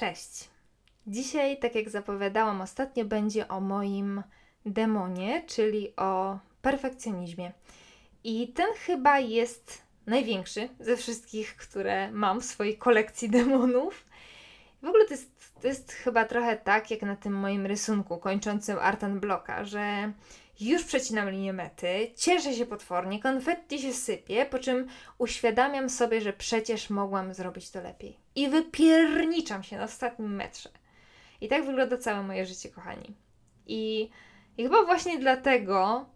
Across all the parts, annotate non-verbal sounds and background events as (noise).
Cześć. Dzisiaj, tak jak zapowiadałam ostatnio, będzie o moim demonie, czyli o perfekcjonizmie. I ten chyba jest największy ze wszystkich, które mam w swojej kolekcji demonów. W ogóle to jest, to jest chyba trochę tak, jak na tym moim rysunku kończącym Art and Blocka, że już przecinam linię mety, cieszę się potwornie, konfetti się sypie, po czym uświadamiam sobie, że przecież mogłam zrobić to lepiej. I wypierniczam się na ostatnim metrze. I tak wygląda całe moje życie, kochani. I, i chyba właśnie dlatego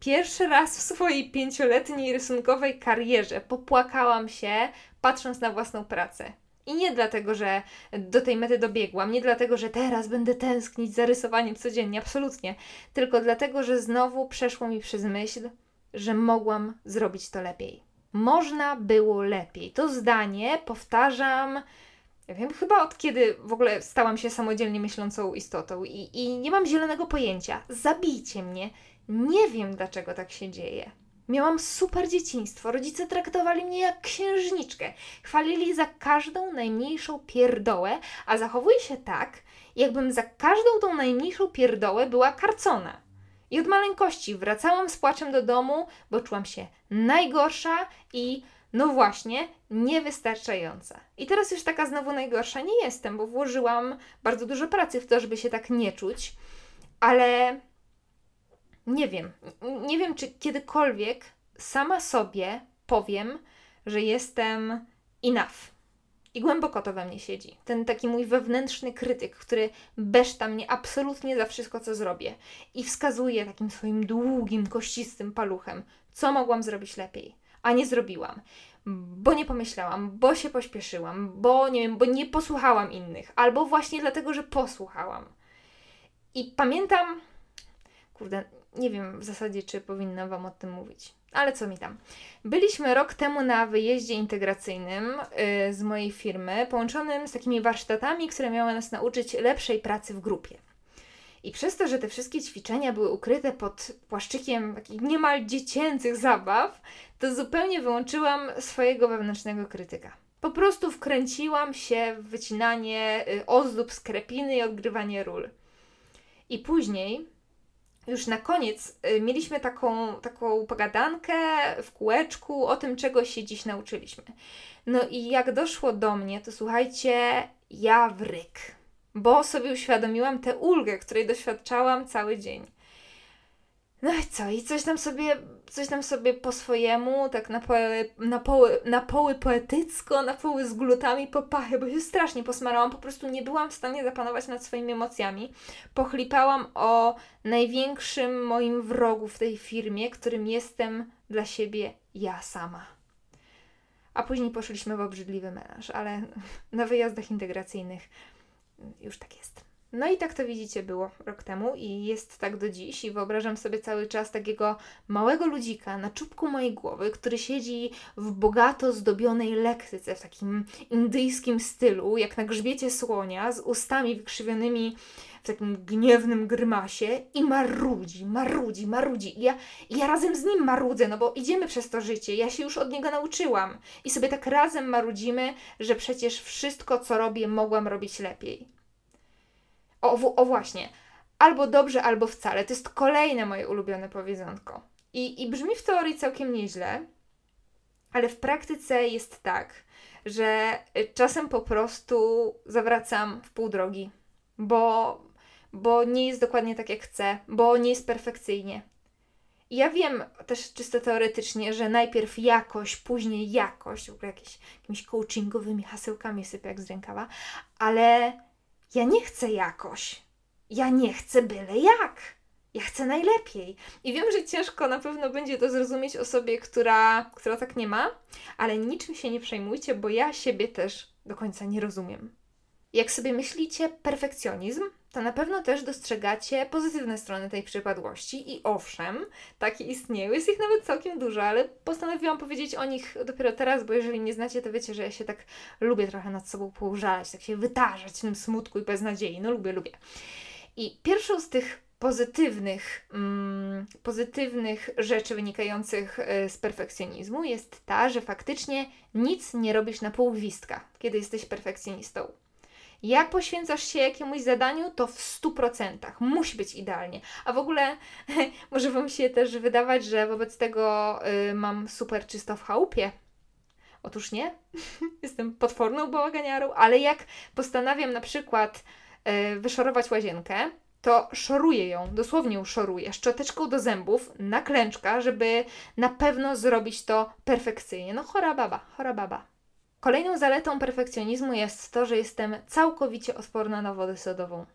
pierwszy raz w swojej pięcioletniej rysunkowej karierze popłakałam się, patrząc na własną pracę. I nie dlatego, że do tej mety dobiegłam, nie dlatego, że teraz będę tęsknić za rysowaniem codziennie, absolutnie. Tylko dlatego, że znowu przeszło mi przez myśl, że mogłam zrobić to lepiej. Można było lepiej. To zdanie powtarzam, ja wiem, chyba od kiedy w ogóle stałam się samodzielnie myślącą istotą i, i nie mam zielonego pojęcia. Zabijcie mnie. Nie wiem, dlaczego tak się dzieje. Miałam super dzieciństwo. Rodzice traktowali mnie jak księżniczkę. Chwalili za każdą najmniejszą pierdołę, a zachowuje się tak, jakbym za każdą tą najmniejszą pierdołę była karcona. I od maleńkości wracałam z płaczem do domu, bo czułam się najgorsza i no właśnie, niewystarczająca. I teraz już taka znowu najgorsza nie jestem, bo włożyłam bardzo dużo pracy w to, żeby się tak nie czuć, ale nie wiem, nie wiem, czy kiedykolwiek sama sobie powiem, że jestem enough. I głęboko to we mnie siedzi. Ten taki mój wewnętrzny krytyk, który beszta mnie absolutnie za wszystko, co zrobię. I wskazuje takim swoim długim, kościstym paluchem, co mogłam zrobić lepiej, a nie zrobiłam. Bo nie pomyślałam, bo się pośpieszyłam, bo nie wiem, bo nie posłuchałam innych, albo właśnie dlatego, że posłuchałam. I pamiętam, kurde, nie wiem w zasadzie, czy powinnam Wam o tym mówić. Ale co mi tam. Byliśmy rok temu na wyjeździe integracyjnym yy, z mojej firmy, połączonym z takimi warsztatami, które miały nas nauczyć lepszej pracy w grupie. I przez to, że te wszystkie ćwiczenia były ukryte pod płaszczykiem takich niemal dziecięcych zabaw, to zupełnie wyłączyłam swojego wewnętrznego krytyka. Po prostu wkręciłam się w wycinanie y, ozdób z krepiny i odgrywanie ról. I później już na koniec y, mieliśmy taką, taką pogadankę w kółeczku o tym, czego się dziś nauczyliśmy. No i jak doszło do mnie, to słuchajcie, ja wryk, bo sobie uświadomiłam tę ulgę, której doświadczałam cały dzień. No i co? I coś tam sobie, coś tam sobie po swojemu, tak na poły, na poły, na poły poetycko, na poły z glutami popachy, bo się strasznie posmarałam, po prostu nie byłam w stanie zapanować nad swoimi emocjami. Pochlipałam o największym moim wrogu w tej firmie, którym jestem dla siebie ja sama. A później poszliśmy w obrzydliwy menaż, ale (laughs) na wyjazdach integracyjnych już tak jest. No i tak to widzicie było rok temu i jest tak do dziś i wyobrażam sobie cały czas takiego małego ludzika na czubku mojej głowy, który siedzi w bogato zdobionej lektyce w takim indyjskim stylu, jak na grzbiecie słonia, z ustami wykrzywionymi w takim gniewnym grymasie i marudzi, marudzi, marudzi. I ja, i ja razem z nim marudzę, no bo idziemy przez to życie, ja się już od niego nauczyłam. I sobie tak razem marudzimy, że przecież wszystko, co robię, mogłam robić lepiej. O, o właśnie. Albo dobrze, albo wcale. To jest kolejne moje ulubione powiedzonko. I, I brzmi w teorii całkiem nieźle, ale w praktyce jest tak, że czasem po prostu zawracam w pół drogi, bo, bo nie jest dokładnie tak, jak chcę, bo nie jest perfekcyjnie. I ja wiem też czysto teoretycznie, że najpierw jakość, później jakość, w ogóle jakieś, jakimiś coachingowymi hasełkami sypię jak z rękawa, ale ja nie chcę jakoś. Ja nie chcę byle jak. Ja chcę najlepiej. I wiem, że ciężko na pewno będzie to zrozumieć osobie, która, która tak nie ma, ale niczym się nie przejmujcie, bo ja siebie też do końca nie rozumiem. Jak sobie myślicie perfekcjonizm, to na pewno też dostrzegacie pozytywne strony tej przypadłości i owszem, takie istnieją, jest ich nawet całkiem dużo, ale postanowiłam powiedzieć o nich dopiero teraz, bo jeżeli nie znacie, to wiecie, że ja się tak lubię trochę nad sobą poużalać, tak się wytarzać w tym smutku i beznadziei, no lubię, lubię. I pierwszą z tych pozytywnych, mm, pozytywnych rzeczy wynikających e, z perfekcjonizmu jest ta, że faktycznie nic nie robisz na pół gwizdka, kiedy jesteś perfekcjonistą. Jak poświęcasz się jakiemuś zadaniu, to w 100%. Musi być idealnie. A w ogóle (laughs) może Wam się też wydawać, że wobec tego y, mam super czysto w chałupie. Otóż nie. (laughs) Jestem potworną bałaganiarą, ale jak postanawiam na przykład y, wyszorować łazienkę, to szoruję ją, dosłownie ją szoruję, szczoteczką do zębów, na klęczka, żeby na pewno zrobić to perfekcyjnie. No chora baba, chora baba. Kolejną zaletą perfekcjonizmu jest to, że jestem całkowicie odporna na wodę sodową.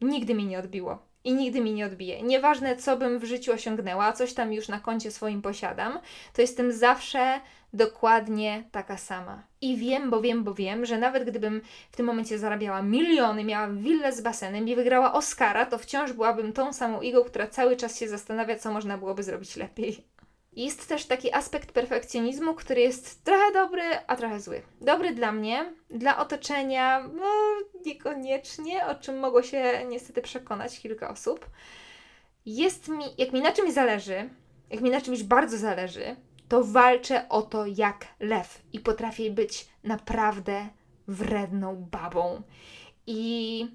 Nigdy mi nie odbiło i nigdy mi nie odbije. Nieważne, co bym w życiu osiągnęła, coś tam już na koncie swoim posiadam, to jestem zawsze dokładnie taka sama. I wiem, bo wiem, bo wiem, że nawet gdybym w tym momencie zarabiała miliony, miała willę z basenem i wygrała Oscara, to wciąż byłabym tą samą Igą, która cały czas się zastanawia, co można byłoby zrobić lepiej. Jest też taki aspekt perfekcjonizmu, który jest trochę dobry, a trochę zły. Dobry dla mnie, dla otoczenia, no niekoniecznie, o czym mogło się niestety przekonać kilka osób. Jest mi, jak mi na czymś zależy, jak mi na czymś bardzo zależy, to walczę o to jak lew i potrafię być naprawdę wredną babą. I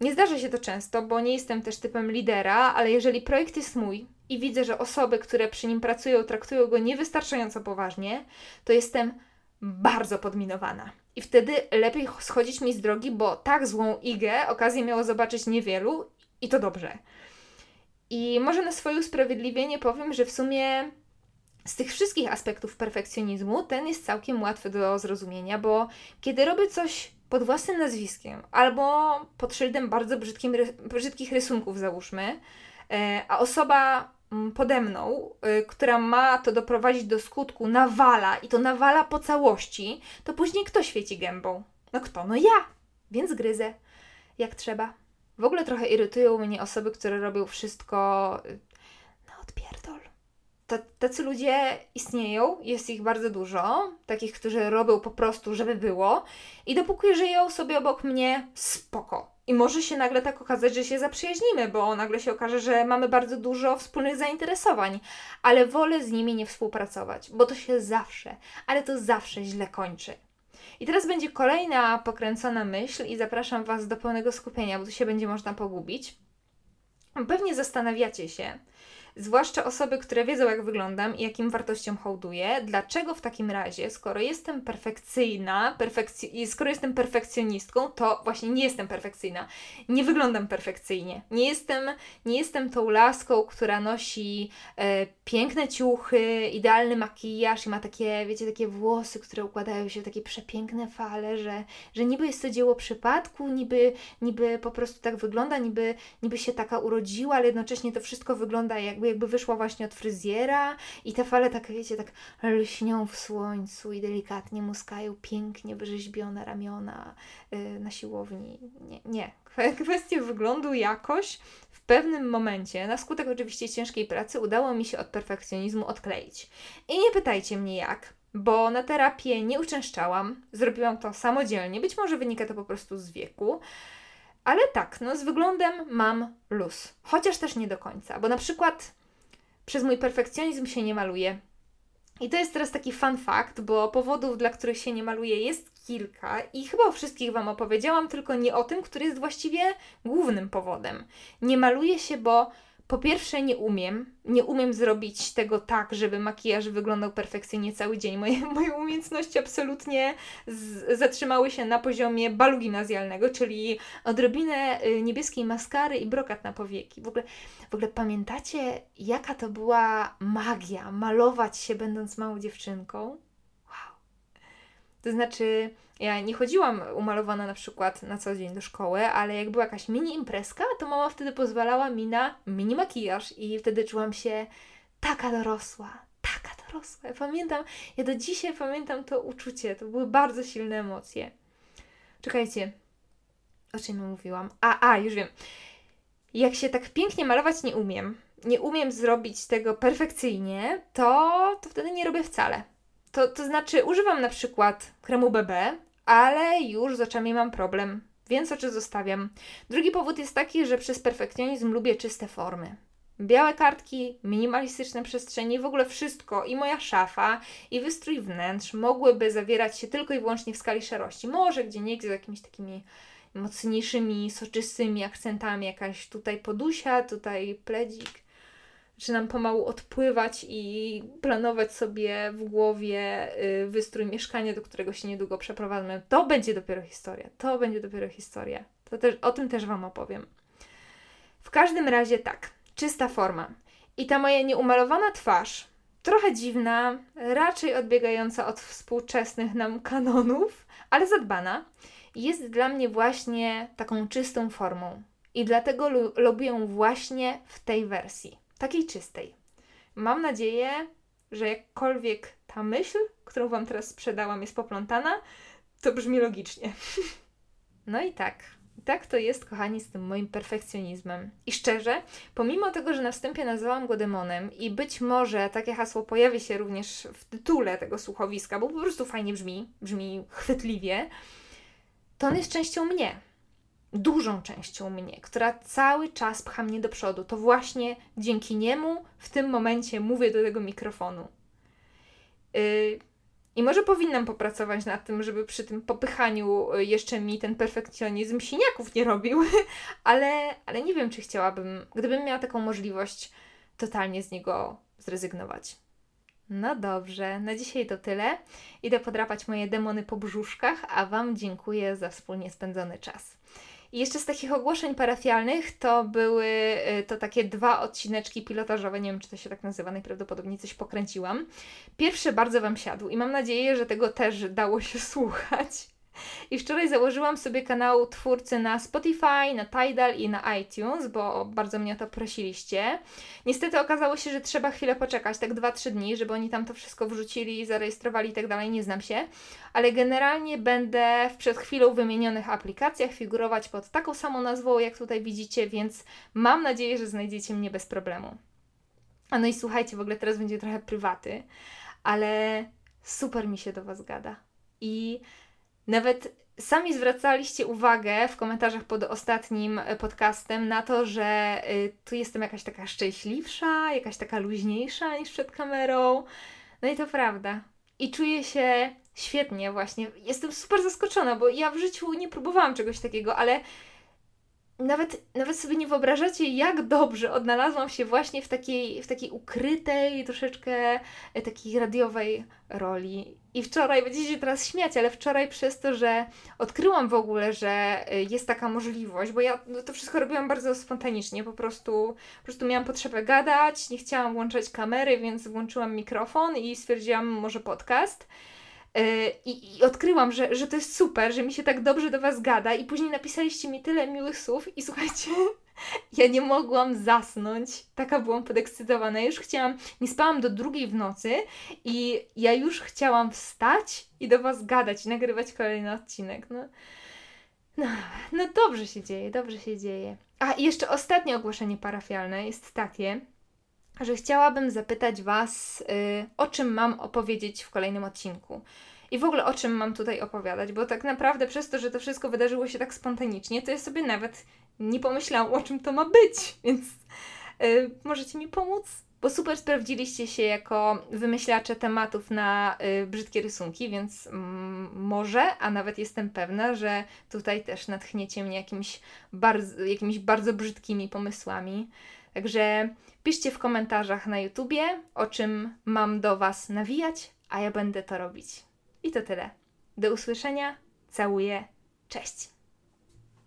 nie zdarza się to często, bo nie jestem też typem lidera, ale jeżeli projekt jest mój i widzę, że osoby, które przy nim pracują, traktują go niewystarczająco poważnie, to jestem bardzo podminowana. I wtedy lepiej schodzić mi z drogi, bo tak złą igę okazję miało zobaczyć niewielu i to dobrze. I może na swoje usprawiedliwienie powiem, że w sumie z tych wszystkich aspektów perfekcjonizmu ten jest całkiem łatwy do zrozumienia, bo kiedy robię coś pod własnym nazwiskiem albo pod szyldem bardzo brzydkim, brzydkich rysunków, załóżmy, e, a osoba pode mną, e, która ma to doprowadzić do skutku, nawala i to nawala po całości, to później kto świeci gębą? No kto? No ja! Więc gryzę jak trzeba. W ogóle trochę irytują mnie osoby, które robią wszystko e, na odpierdol tacy ludzie istnieją, jest ich bardzo dużo, takich, którzy robią po prostu, żeby było i dopóki żyją sobie obok mnie, spoko. I może się nagle tak okazać, że się zaprzyjaźnimy, bo nagle się okaże, że mamy bardzo dużo wspólnych zainteresowań, ale wolę z nimi nie współpracować, bo to się zawsze, ale to zawsze źle kończy. I teraz będzie kolejna pokręcona myśl i zapraszam Was do pełnego skupienia, bo tu się będzie można pogubić. Pewnie zastanawiacie się, zwłaszcza osoby, które wiedzą, jak wyglądam i jakim wartościom hołduję, dlaczego w takim razie, skoro jestem perfekcyjna, perfekc- skoro jestem perfekcjonistką, to właśnie nie jestem perfekcyjna. Nie wyglądam perfekcyjnie. Nie jestem, nie jestem tą laską, która nosi e, piękne ciuchy, idealny makijaż i ma takie, wiecie, takie włosy, które układają się w takie przepiękne fale, że, że niby jest to dzieło przypadku, niby, niby po prostu tak wygląda, niby, niby się taka urodziła, ale jednocześnie to wszystko wygląda jakby jakby wyszła właśnie od fryzjera i te fale tak, wiecie, tak lśnią w słońcu i delikatnie muskają pięknie wyrzeźbione ramiona yy, na siłowni. Nie, nie. (laughs) Kwestie wyglądu jakoś w pewnym momencie, na skutek oczywiście ciężkiej pracy, udało mi się od perfekcjonizmu odkleić. I nie pytajcie mnie jak, bo na terapię nie uczęszczałam, zrobiłam to samodzielnie, być może wynika to po prostu z wieku. Ale tak, no z wyglądem mam luz. Chociaż też nie do końca, bo na przykład przez mój perfekcjonizm się nie maluję. I to jest teraz taki fun fact, bo powodów, dla których się nie maluję, jest kilka i chyba o wszystkich Wam opowiedziałam, tylko nie o tym, który jest właściwie głównym powodem. Nie maluję się, bo po pierwsze nie umiem, nie umiem zrobić tego tak, żeby makijaż wyglądał perfekcyjnie cały dzień. Moje, (laughs) moje umiejętności absolutnie z, zatrzymały się na poziomie balu gimnazjalnego, czyli odrobinę y, niebieskiej maskary i brokat na powieki. W ogóle, w ogóle pamiętacie, jaka to była magia malować się będąc małą dziewczynką? To znaczy ja nie chodziłam umalowana na przykład na co dzień do szkoły, ale jak była jakaś mini imprezka, to mama wtedy pozwalała mi na mini makijaż i wtedy czułam się taka dorosła, taka dorosła. Ja pamiętam, ja do dzisiaj pamiętam to uczucie, to były bardzo silne emocje. Czekajcie, o czym mówiłam? A, a, już wiem. Jak się tak pięknie malować nie umiem, nie umiem zrobić tego perfekcyjnie, to, to wtedy nie robię wcale. To, to znaczy, używam na przykład kremu BB, ale już z oczami mam problem, więc oczy zostawiam. Drugi powód jest taki, że przez perfekcjonizm lubię czyste formy. Białe kartki, minimalistyczne przestrzenie, w ogóle wszystko, i moja szafa, i wystrój wnętrz mogłyby zawierać się tylko i wyłącznie w skali szarości. Może gdzie niegdzie z jakimiś takimi mocniejszymi, soczystymi akcentami, jakaś tutaj podusia, tutaj pledzik. Zaczynam pomału odpływać i planować sobie w głowie y, wystrój mieszkania, do którego się niedługo przeprowadzę. To będzie dopiero historia. To będzie dopiero historia. To też, o tym też Wam opowiem. W każdym razie tak, czysta forma. I ta moja nieumalowana twarz, trochę dziwna, raczej odbiegająca od współczesnych nam kanonów, ale zadbana, jest dla mnie właśnie taką czystą formą. I dlatego lubię właśnie w tej wersji, takiej czystej. Mam nadzieję, że jakkolwiek ta myśl, którą Wam teraz sprzedałam, jest poplątana, to brzmi logicznie. (laughs) No i tak, tak to jest, kochani, z tym moim perfekcjonizmem. I szczerze, pomimo tego, że na wstępie nazwałam go demonem i być może takie hasło pojawi się również w tytule tego słuchowiska, bo po prostu fajnie brzmi, brzmi chwytliwie, to on jest częścią mnie. Dużą częścią mnie, która cały czas pcha mnie do przodu. To właśnie dzięki niemu w tym momencie mówię do tego mikrofonu. Yy, i może powinnam popracować nad tym, żeby przy tym popychaniu y, jeszcze mi ten perfekcjonizm siniaków nie robił, (laughs) ale, ale nie wiem, czy chciałabym, gdybym miała taką możliwość, totalnie z niego zrezygnować. No dobrze, na dzisiaj to tyle. Idę podrapać moje demony po brzuszkach, a Wam dziękuję za wspólnie spędzony czas. I jeszcze z takich ogłoszeń parafialnych to były y, to takie dwa odcineczki pilotażowe, nie wiem czy to się tak nazywa, najprawdopodobniej coś pokręciłam. Pierwszy bardzo Wam siadł i mam nadzieję, że tego też dało się (laughs) słuchać. I wczoraj założyłam sobie kanał twórcy na Spotify, na Tidal i na iTunes, bo bardzo mnie o to prosiliście. Niestety okazało się, że trzeba chwilę poczekać, tak 2-3 dni, żeby oni tam to wszystko wrzucili, zarejestrowali i tak dalej, nie znam się. Ale generalnie będę w przed chwilą wymienionych aplikacjach figurować pod taką samą nazwą, jak tutaj widzicie, więc mam nadzieję, że znajdziecie mnie bez problemu. A no i słuchajcie, w ogóle teraz będzie trochę prywaty, ale super mi się do Was gada. I nawet sami zwracaliście uwagę w komentarzach pod ostatnim e, podcastem na to, że y, tu jestem jakaś taka szczęśliwsza, jakaś taka luźniejsza niż przed kamerą. No i to prawda. I czuję się świetnie właśnie. Jestem super zaskoczona, bo ja w życiu nie próbowałam czegoś takiego, ale nawet, nawet sobie nie wyobrażacie, jak dobrze odnalazłam się właśnie w takiej, w takiej ukrytej, troszeczkę e, takiej radiowej roli. I wczoraj, będziecie się teraz śmiać, ale wczoraj przez to, że odkryłam w ogóle, że e, jest taka możliwość, bo ja no, to wszystko robiłam bardzo spontanicznie, po prostu, po prostu miałam potrzebę gadać, nie chciałam włączać kamery, więc włączyłam mikrofon i stwierdziłam, może podcast. E, I, I, odkryłam, że, że to jest super, że mi się tak dobrze do Was gada, i później napisaliście mi tyle miłych słów, i słuchajcie, (laughs) ja nie mogłam zasnąć. Taka byłam podekscytowana. Ja już chciałam, nie spałam do drugiej w nocy, i ja już chciałam wstać i do Was gadać i nagrywać kolejny odcinek. No, no, no dobrze się dzieje, dobrze się dzieje. A i jeszcze ostatnie ogłoszenie parafialne jest takie, że chciałabym zapytać Was, yy, o czym mam opowiedzieć w kolejnym odcinku. I w ogóle o czym mam tutaj opowiadać, bo tak naprawdę przez to, że to wszystko wydarzyło się tak spontanicznie, to ja sobie nawet nie pomyślałam, o czym to ma być, (laughs) więc yy, możecie mi pomóc? Bo super sprawdziliście się jako wymyślacze tematów na y, brzydkie rysunki, więc mm, może, a nawet jestem pewna, że tutaj też natchniecie mnie jakimiś bardzo, jakimiś bardzo brzydkimi pomysłami. Także piszcie w komentarzach na YouTubie, o czym mam do Was nawijać, a ja będę to robić. I to tyle. Do usłyszenia. Całuję. Cześć.